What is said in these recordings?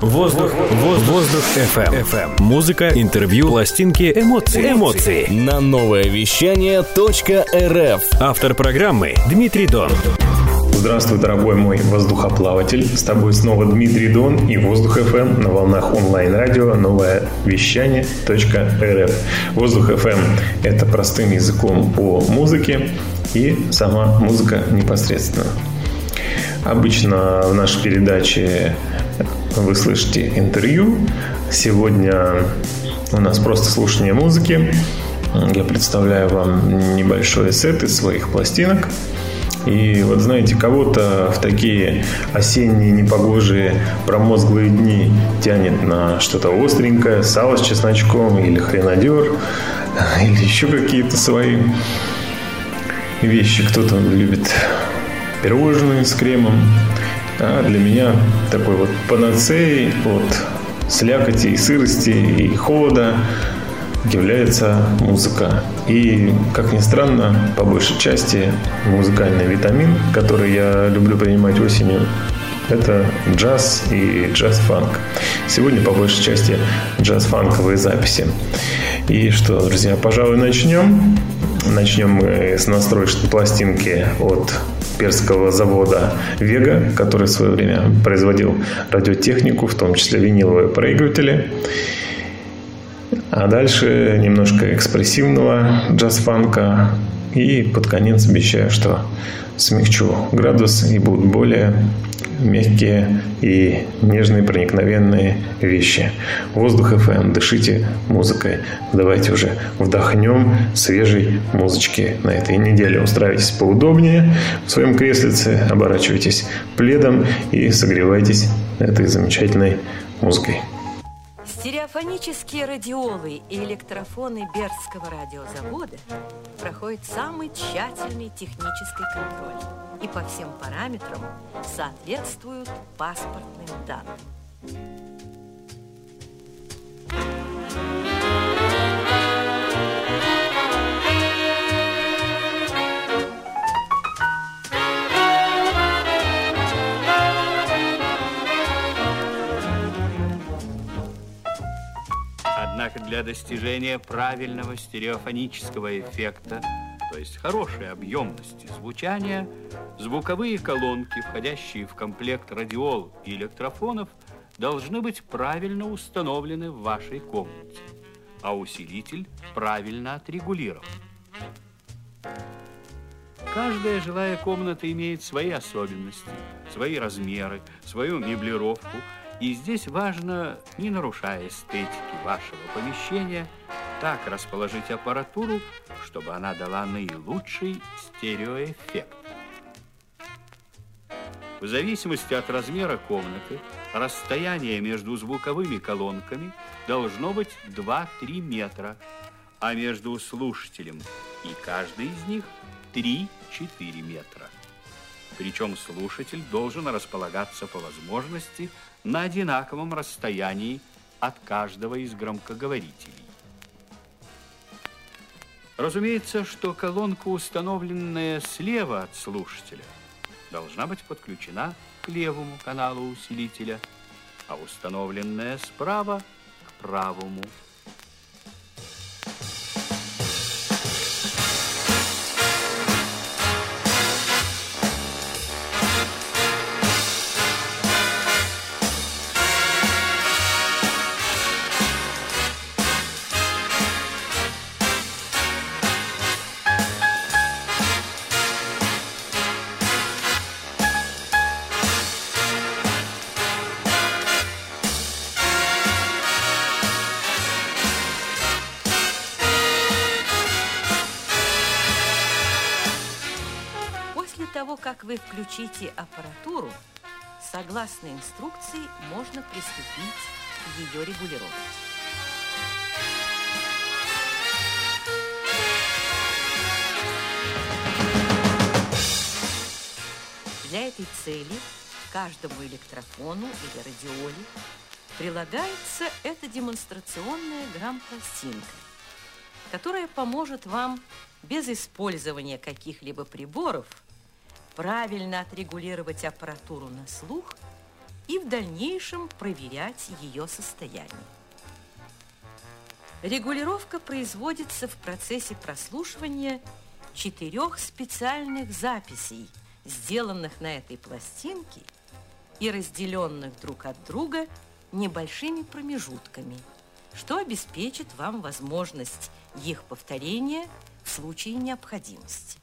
Воздух, воздух, воздух FM. FM. Музыка, интервью, пластинки, эмоции. Эмоции. На новое вещание .рф. Автор программы Дмитрий Дон. Здравствуй, дорогой мой воздухоплаватель. С тобой снова Дмитрий Дон и Воздух FM на волнах онлайн-радио новое вещание .рф. Воздух FM – это простым языком о музыке и сама музыка непосредственно. Обычно в нашей передаче вы слышите интервью. Сегодня у нас просто слушание музыки. Я представляю вам небольшой сет из своих пластинок. И вот знаете, кого-то в такие осенние непогожие промозглые дни тянет на что-то остренькое, сало с чесночком или хренадер, или еще какие-то свои вещи. Кто-то любит пирожные с кремом. А для меня такой вот панацеей от слякоти и сырости и холода является музыка. И, как ни странно, по большей части музыкальный витамин, который я люблю принимать осенью, это джаз и джаз-фанк. Сегодня, по большей части, джаз-фанковые записи. И что, друзья, пожалуй, начнем. Начнем мы с настроечной пластинки от перского завода Vega, который в свое время производил радиотехнику, в том числе виниловые проигрыватели. А дальше немножко экспрессивного джаз-фанка. И под конец обещаю, что смягчу градус и будут более мягкие и нежные, проникновенные вещи. Воздух FM, дышите музыкой. Давайте уже вдохнем свежей музычки на этой неделе. Устраивайтесь поудобнее в своем креслице, оборачивайтесь пледом и согревайтесь этой замечательной музыкой. Стереофонические радиолы и электрофоны Бердского радиозавода проходят самый тщательный технический контроль и по всем параметрам соответствуют паспортным данным. Для достижения правильного стереофонического эффекта, то есть хорошей объемности звучания, звуковые колонки, входящие в комплект радиол и электрофонов, должны быть правильно установлены в вашей комнате, а усилитель правильно отрегулирован. Каждая жилая комната имеет свои особенности, свои размеры, свою меблировку – и здесь важно, не нарушая эстетики вашего помещения, так расположить аппаратуру, чтобы она дала наилучший стереоэффект. В зависимости от размера комнаты, расстояние между звуковыми колонками должно быть 2-3 метра, а между слушателем и каждой из них 3-4 метра. Причем слушатель должен располагаться по возможности на одинаковом расстоянии от каждого из громкоговорителей. Разумеется, что колонка, установленная слева от слушателя, должна быть подключена к левому каналу усилителя, а установленная справа к правому вы включите аппаратуру, согласно инструкции можно приступить к ее регулировке. Для этой цели каждому электрофону или радиоле прилагается эта демонстрационная грамм-пластинка, которая поможет вам без использования каких-либо приборов – правильно отрегулировать аппаратуру на слух и в дальнейшем проверять ее состояние. Регулировка производится в процессе прослушивания четырех специальных записей, сделанных на этой пластинке и разделенных друг от друга небольшими промежутками, что обеспечит вам возможность их повторения в случае необходимости.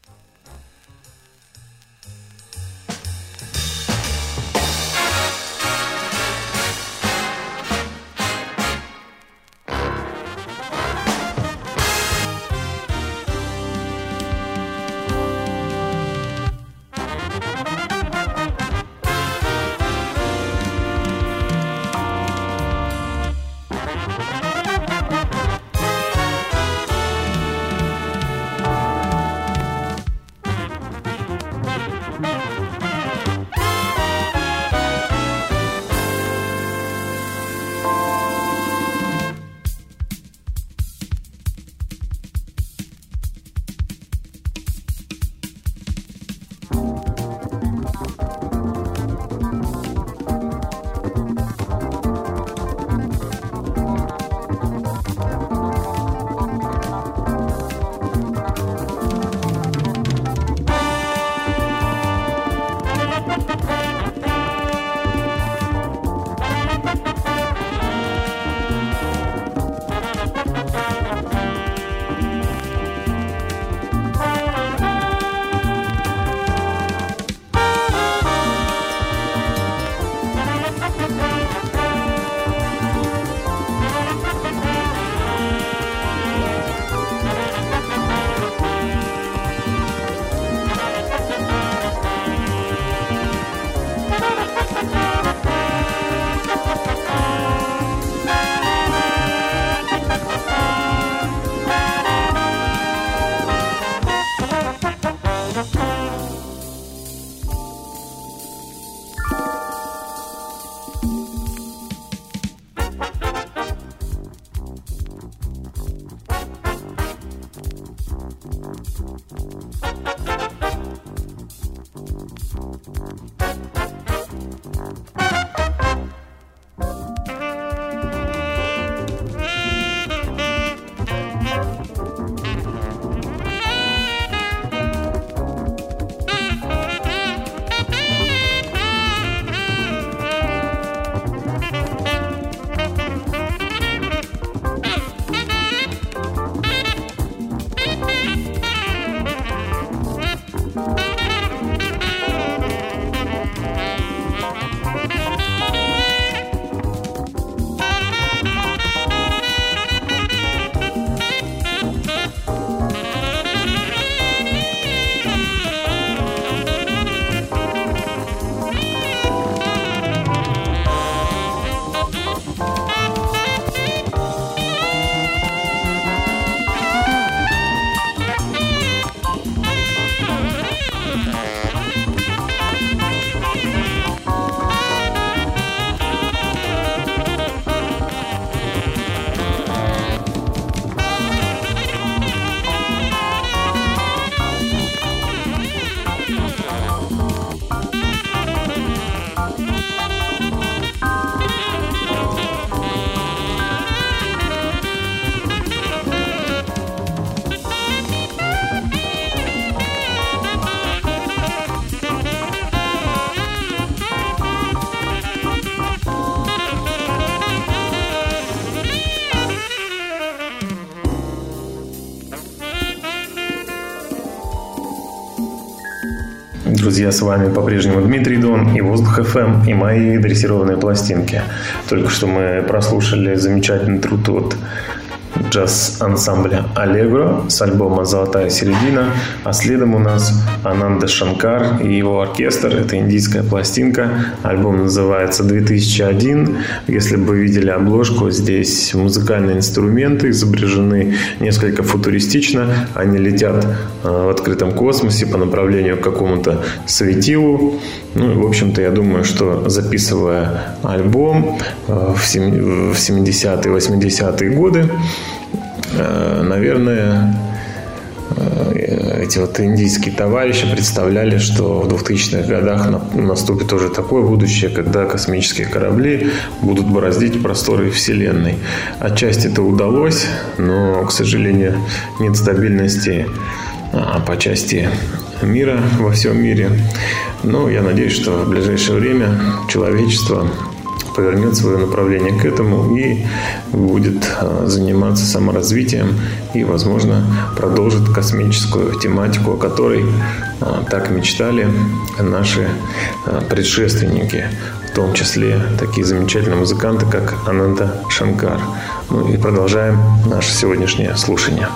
Друзья, с вами по-прежнему Дмитрий Дон и Воздух FM и мои дрессированные пластинки. Только что мы прослушали замечательный труд от джаз-ансамбля «Аллегро» с альбома «Золотая середина», а следом у нас Ананда Шанкар и его оркестр. Это индийская пластинка. Альбом называется «2001». Если бы вы видели обложку, здесь музыкальные инструменты изображены несколько футуристично. Они летят э, в открытом космосе по направлению к какому-то светилу. Ну, в общем-то, я думаю, что записывая альбом э, в 70-е, 80-е годы, наверное, э, эти вот индийские товарищи представляли, что в 2000-х годах наступит уже такое будущее, когда космические корабли будут бороздить просторы Вселенной. Отчасти это удалось, но, к сожалению, нет стабильности а, по части мира во всем мире. Но я надеюсь, что в ближайшее время человечество повернет свое направление к этому и будет а, заниматься саморазвитием и, возможно, продолжит космическую тематику, о которой а, так мечтали наши а, предшественники, в том числе такие замечательные музыканты, как Ананда Шанкар. Ну и продолжаем наше сегодняшнее слушание.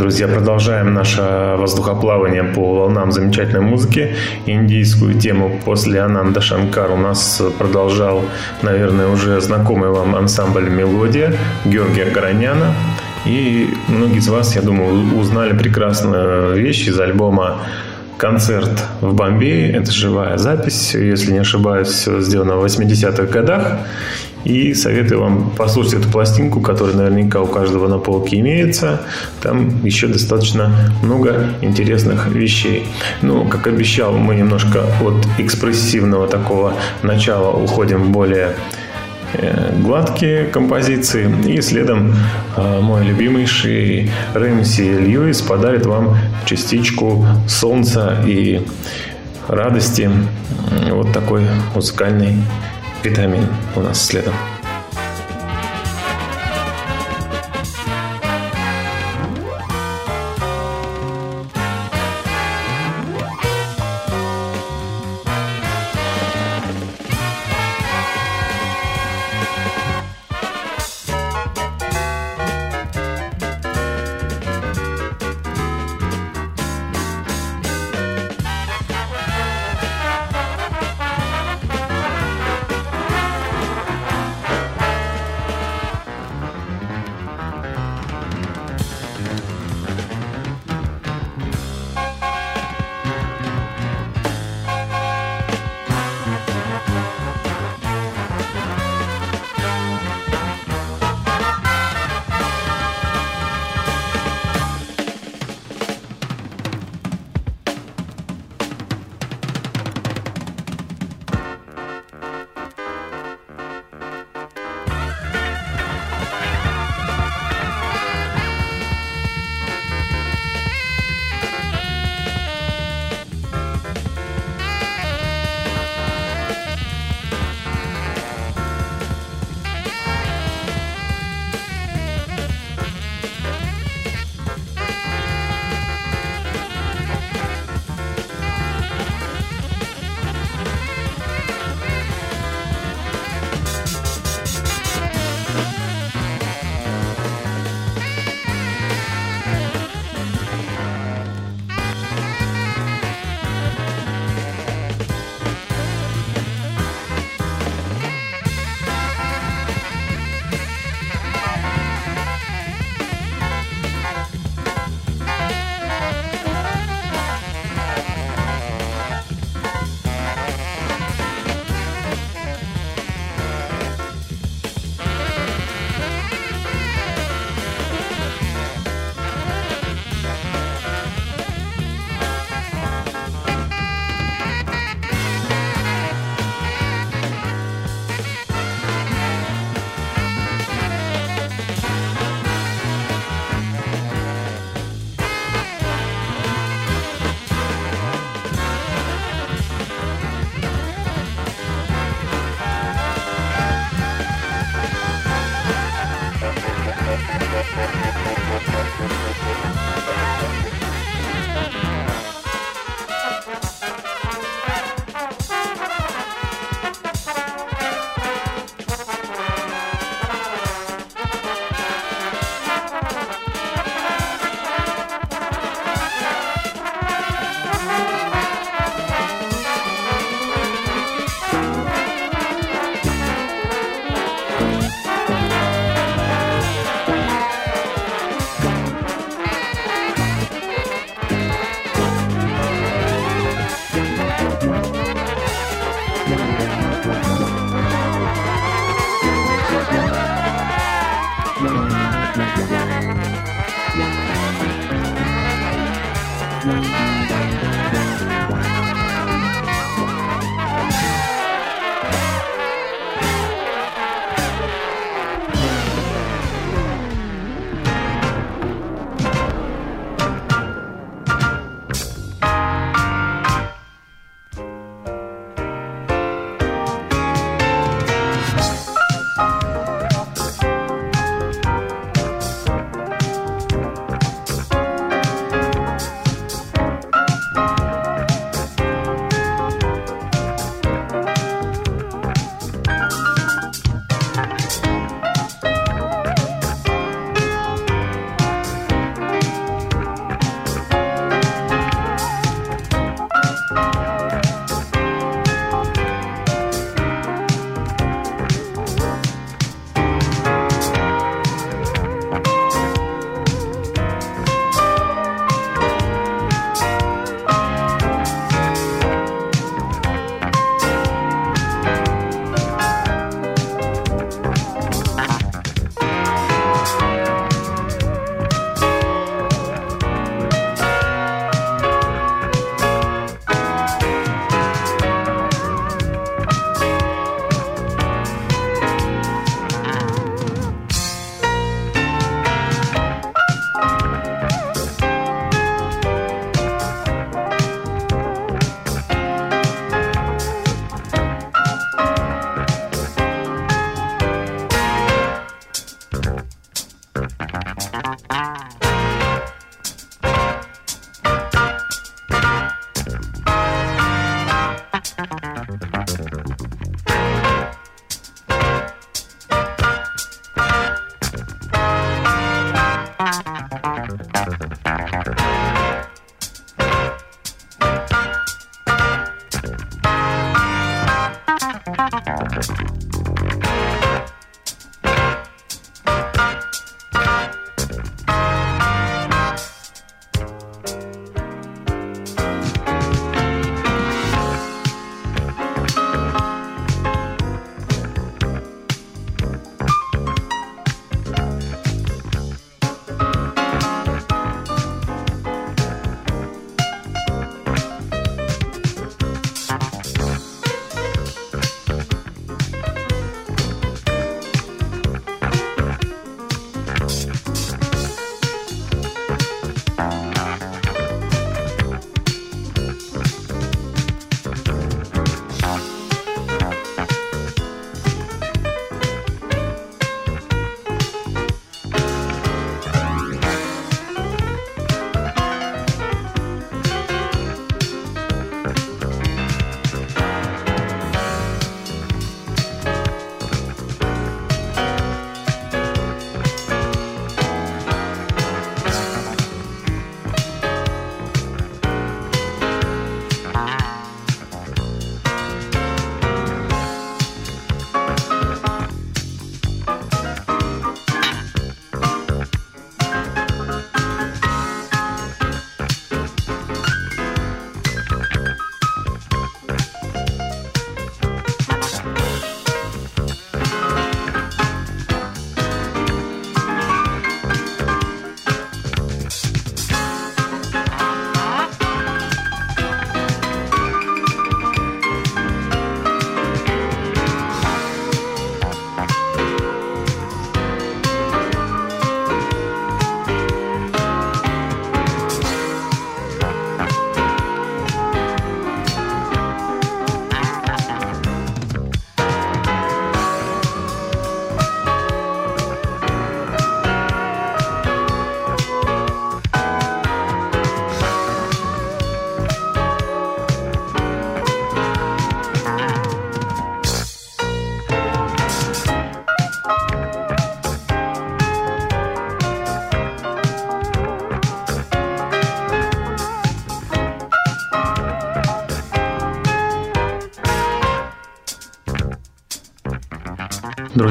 Друзья, продолжаем наше воздухоплавание по волнам замечательной музыки. Индийскую тему после Ананда Шанкар у нас продолжал, наверное, уже знакомый вам ансамбль «Мелодия» Георгия Гороняна. И многие из вас, я думаю, узнали прекрасную вещь из альбома концерт в Бомбее. Это живая запись, если не ошибаюсь, все сделано в 80-х годах. И советую вам послушать эту пластинку, которая наверняка у каждого на полке имеется. Там еще достаточно много интересных вещей. Ну, как обещал, мы немножко от экспрессивного такого начала уходим в более э, гладкие композиции. И следом э, мой любимейший Рэмси Льюис подарит вам частичку солнца и радости. Вот такой музыкальный витамин у нас следом.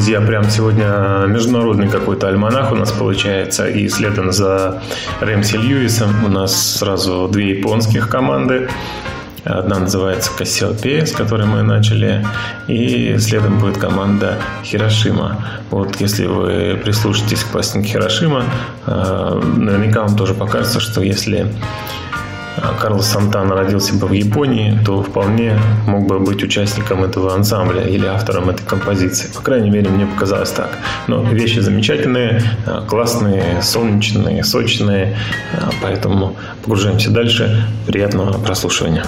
Друзья, прям сегодня международный какой-то альманах у нас получается. И следом за Рэмси Льюисом у нас сразу две японских команды. Одна называется Кассиопея, с которой мы начали, и следом будет команда Хирошима. Вот если вы прислушаетесь к пластинке Хирошима, э, наверняка вам тоже покажется, что если Карлос Сантана родился бы в Японии, то вполне мог бы быть участником этого ансамбля или автором этой композиции. По крайней мере, мне показалось так. Но вещи замечательные, а, классные, солнечные, сочные, а, поэтому погружаемся дальше. Приятного прослушивания.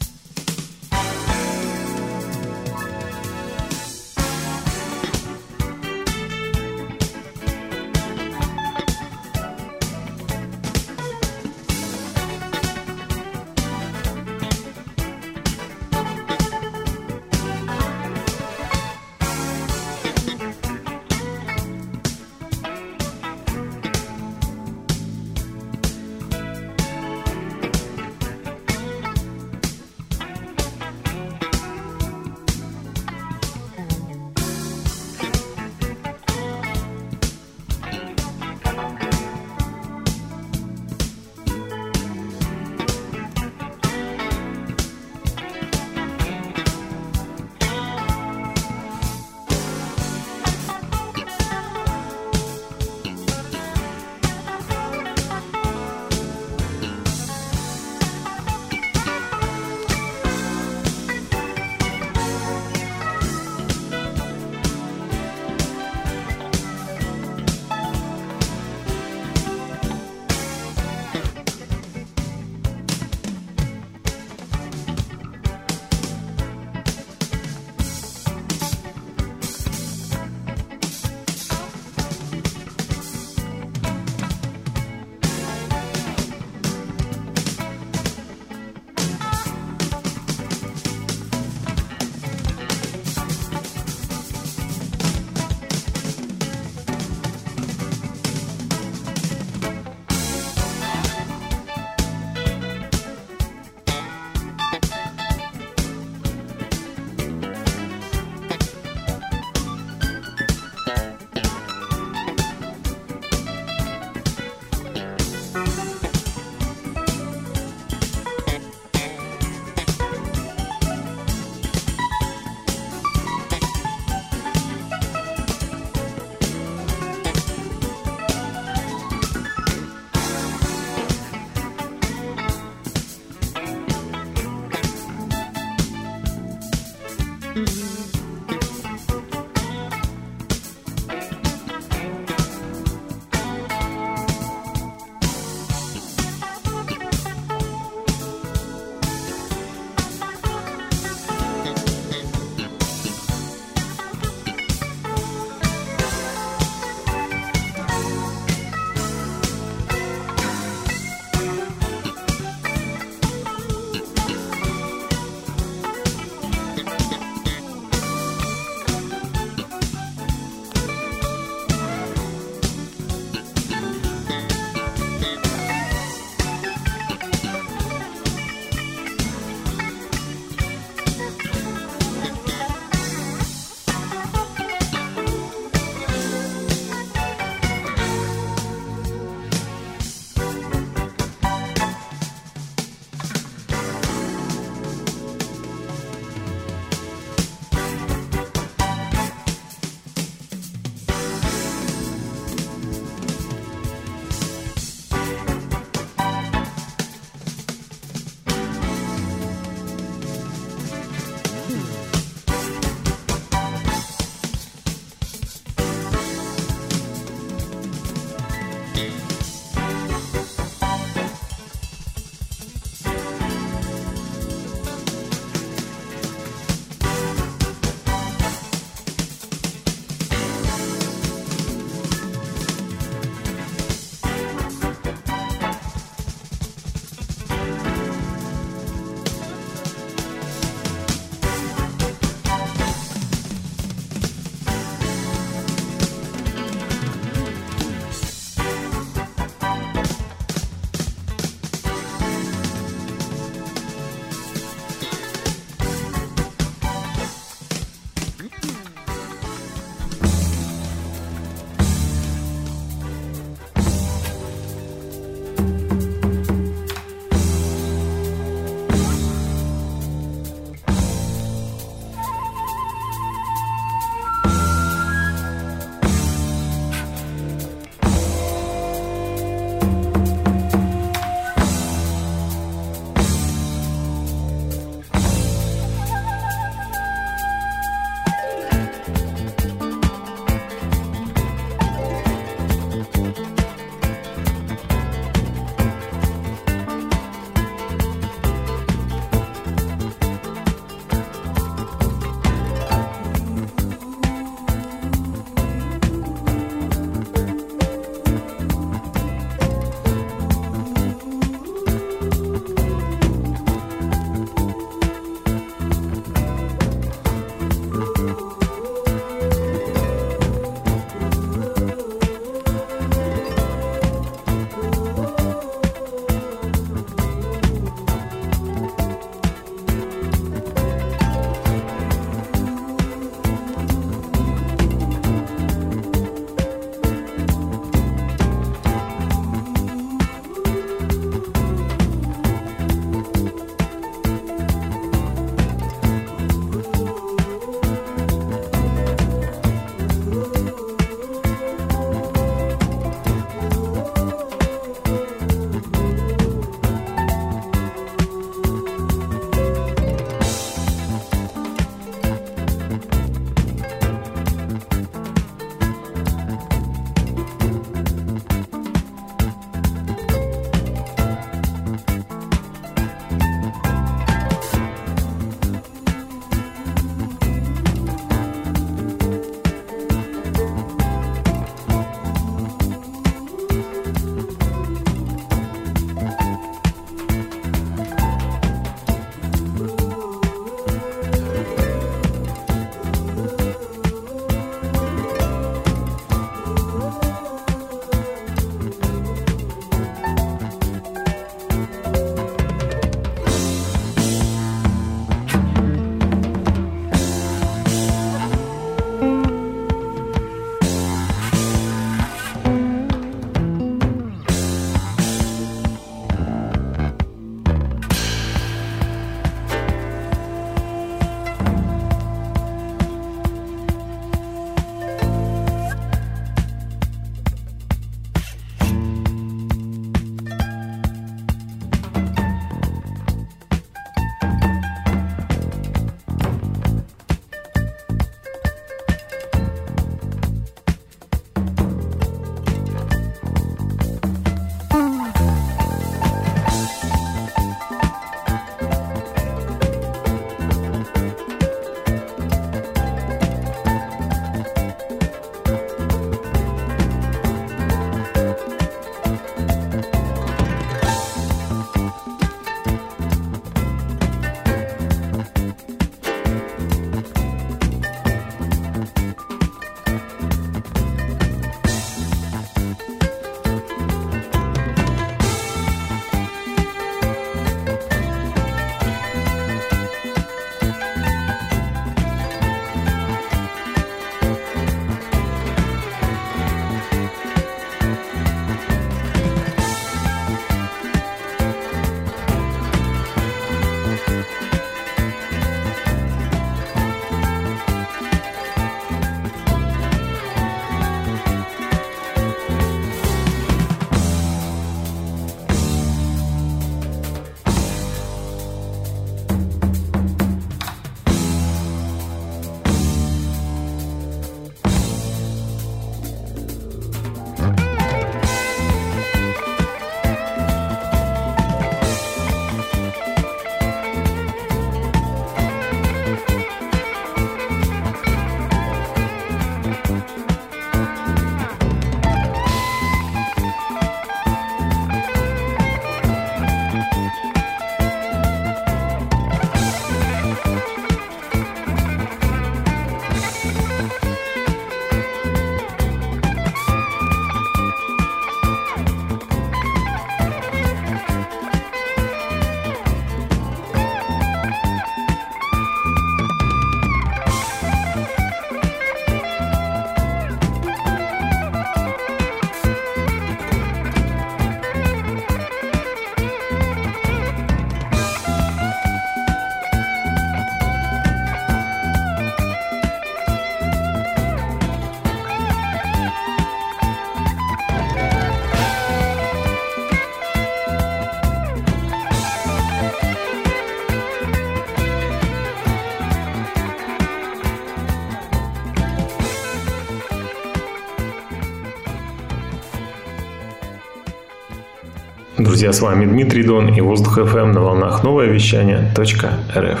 Друзья, с вами Дмитрий Дон и Воздух FM на волнах новое вещание .рф.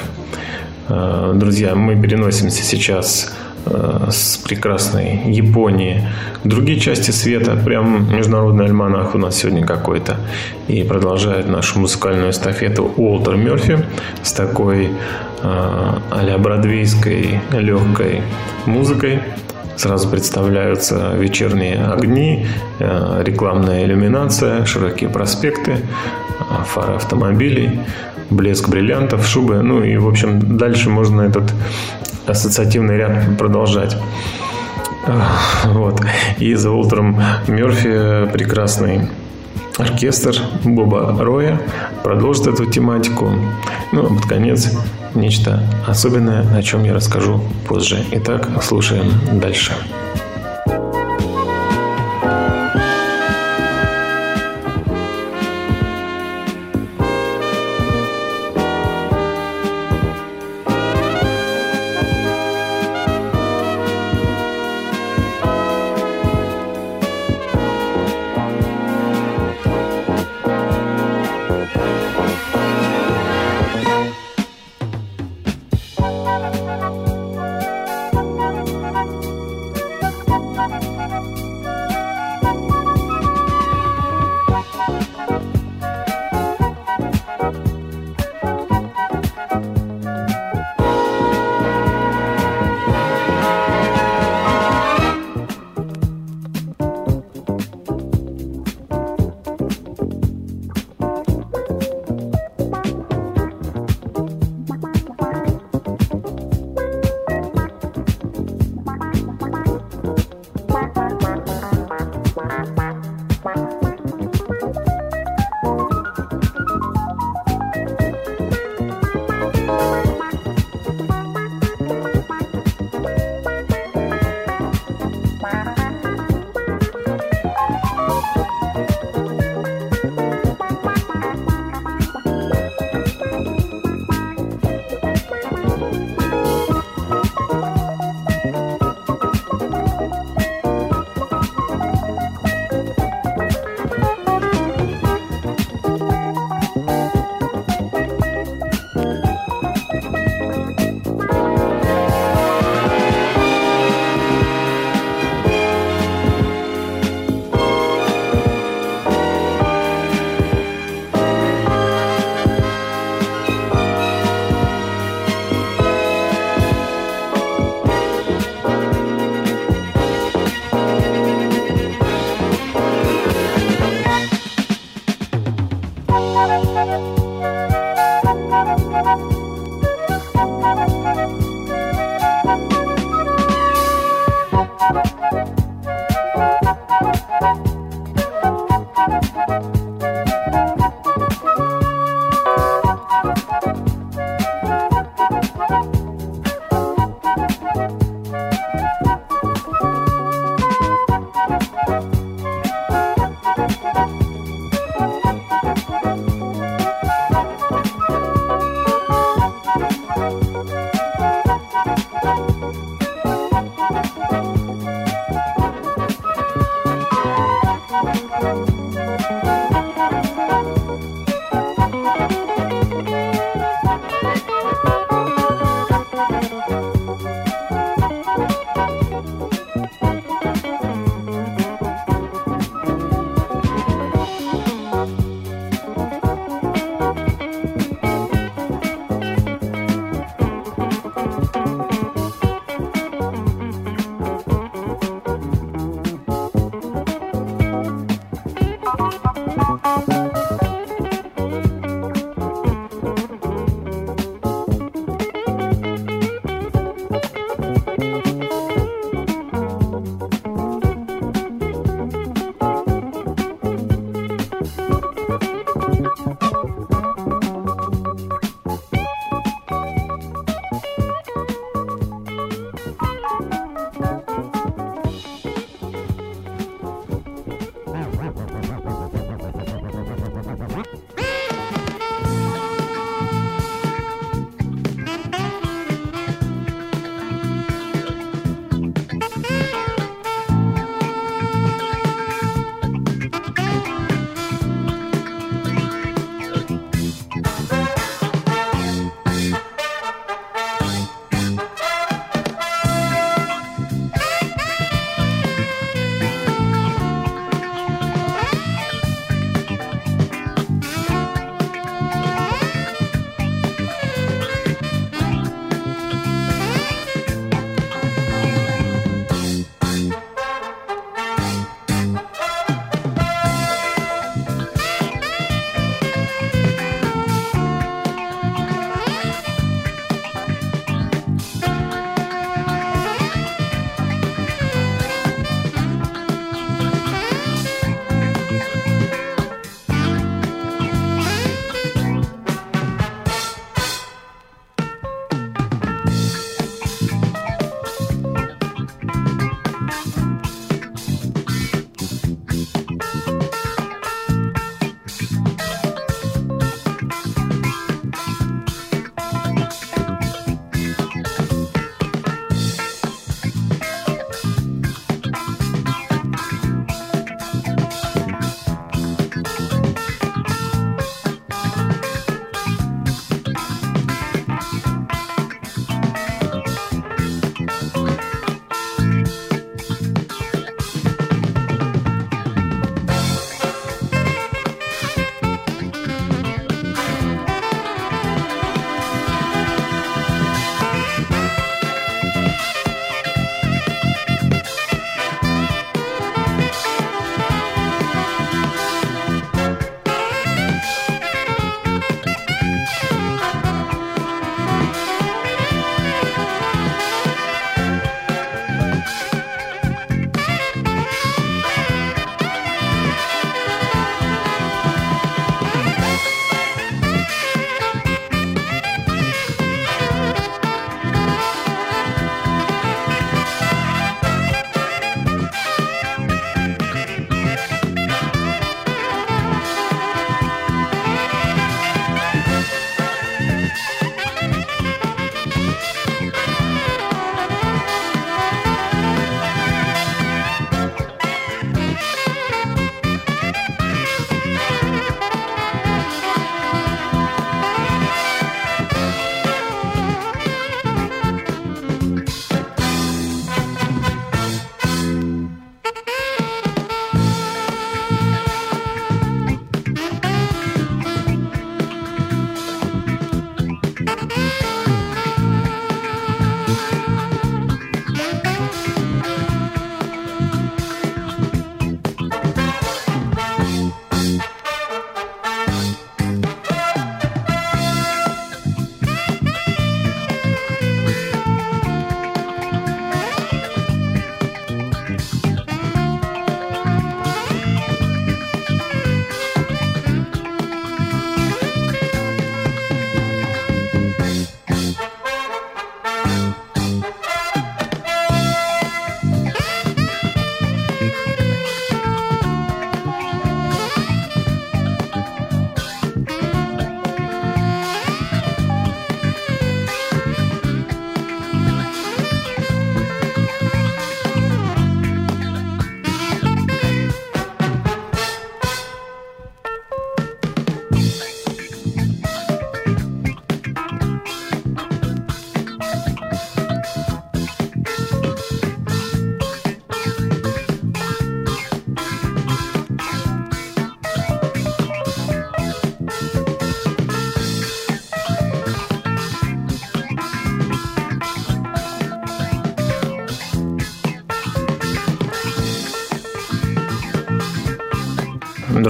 Э, друзья, мы переносимся сейчас э, с прекрасной Японии в другие части света. Прям международный альманах у нас сегодня какой-то. И продолжает нашу музыкальную эстафету Уолтер Мерфи с такой э, а-ля бродвейской легкой музыкой. Сразу представляются вечерние огни, э, рекламная иллюминация, широкие проспекты, э, фары автомобилей, блеск бриллиантов, шубы. Ну и, в общем, дальше можно этот ассоциативный ряд продолжать. Э, вот. И за Уолтером Мерфи прекрасный оркестр Боба Роя продолжит эту тематику. Ну, а под конец нечто особенное, о чем я расскажу позже. Итак, слушаем дальше. Дальше.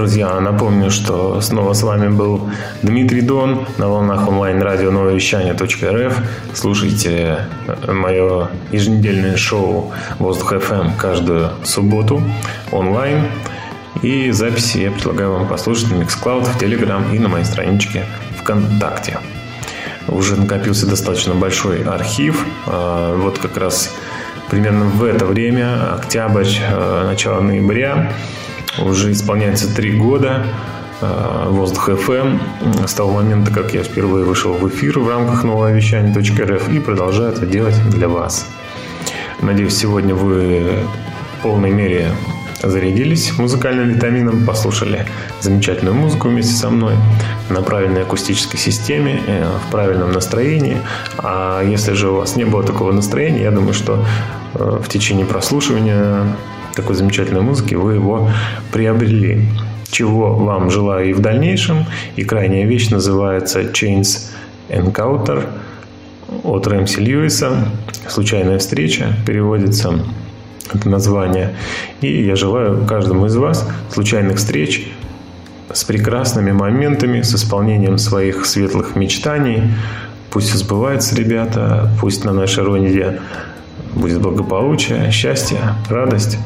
Друзья, напомню, что снова с вами был Дмитрий Дон на волнах онлайн-радио новое вещание.рф. Слушайте э, мое еженедельное шоу «Воздух FM» каждую субботу онлайн. И записи я предлагаю вам послушать на Mixcloud, в Telegram и на моей страничке ВКонтакте. Уже накопился достаточно большой архив. А, вот как раз примерно в это время, октябрь, э, начало ноября, уже исполняется три года э, Воздух FM с того момента, как я впервые вышел в эфир в рамках нового вещания.рф и продолжаю это делать для вас. Надеюсь, сегодня вы в полной мере зарядились музыкальным витамином, послушали замечательную музыку вместе со мной на правильной акустической системе, э, в правильном настроении. А если же у вас не было такого настроения, я думаю, что э, в течение прослушивания такой замечательной музыки, вы его приобрели. Чего вам желаю и в дальнейшем. И крайняя вещь называется Chains Encounter от Рэмси Льюиса. Случайная встреча переводится это название. И я желаю каждому из вас случайных встреч с прекрасными моментами, с исполнением своих светлых мечтаний. Пусть сбываются, ребята, пусть на нашей родине будет благополучие, счастье, радость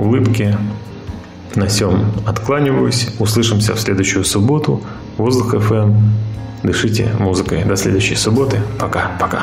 улыбки. На всем откланиваюсь. Услышимся в следующую субботу. Воздух FM. Дышите музыкой. До следующей субботы. Пока-пока.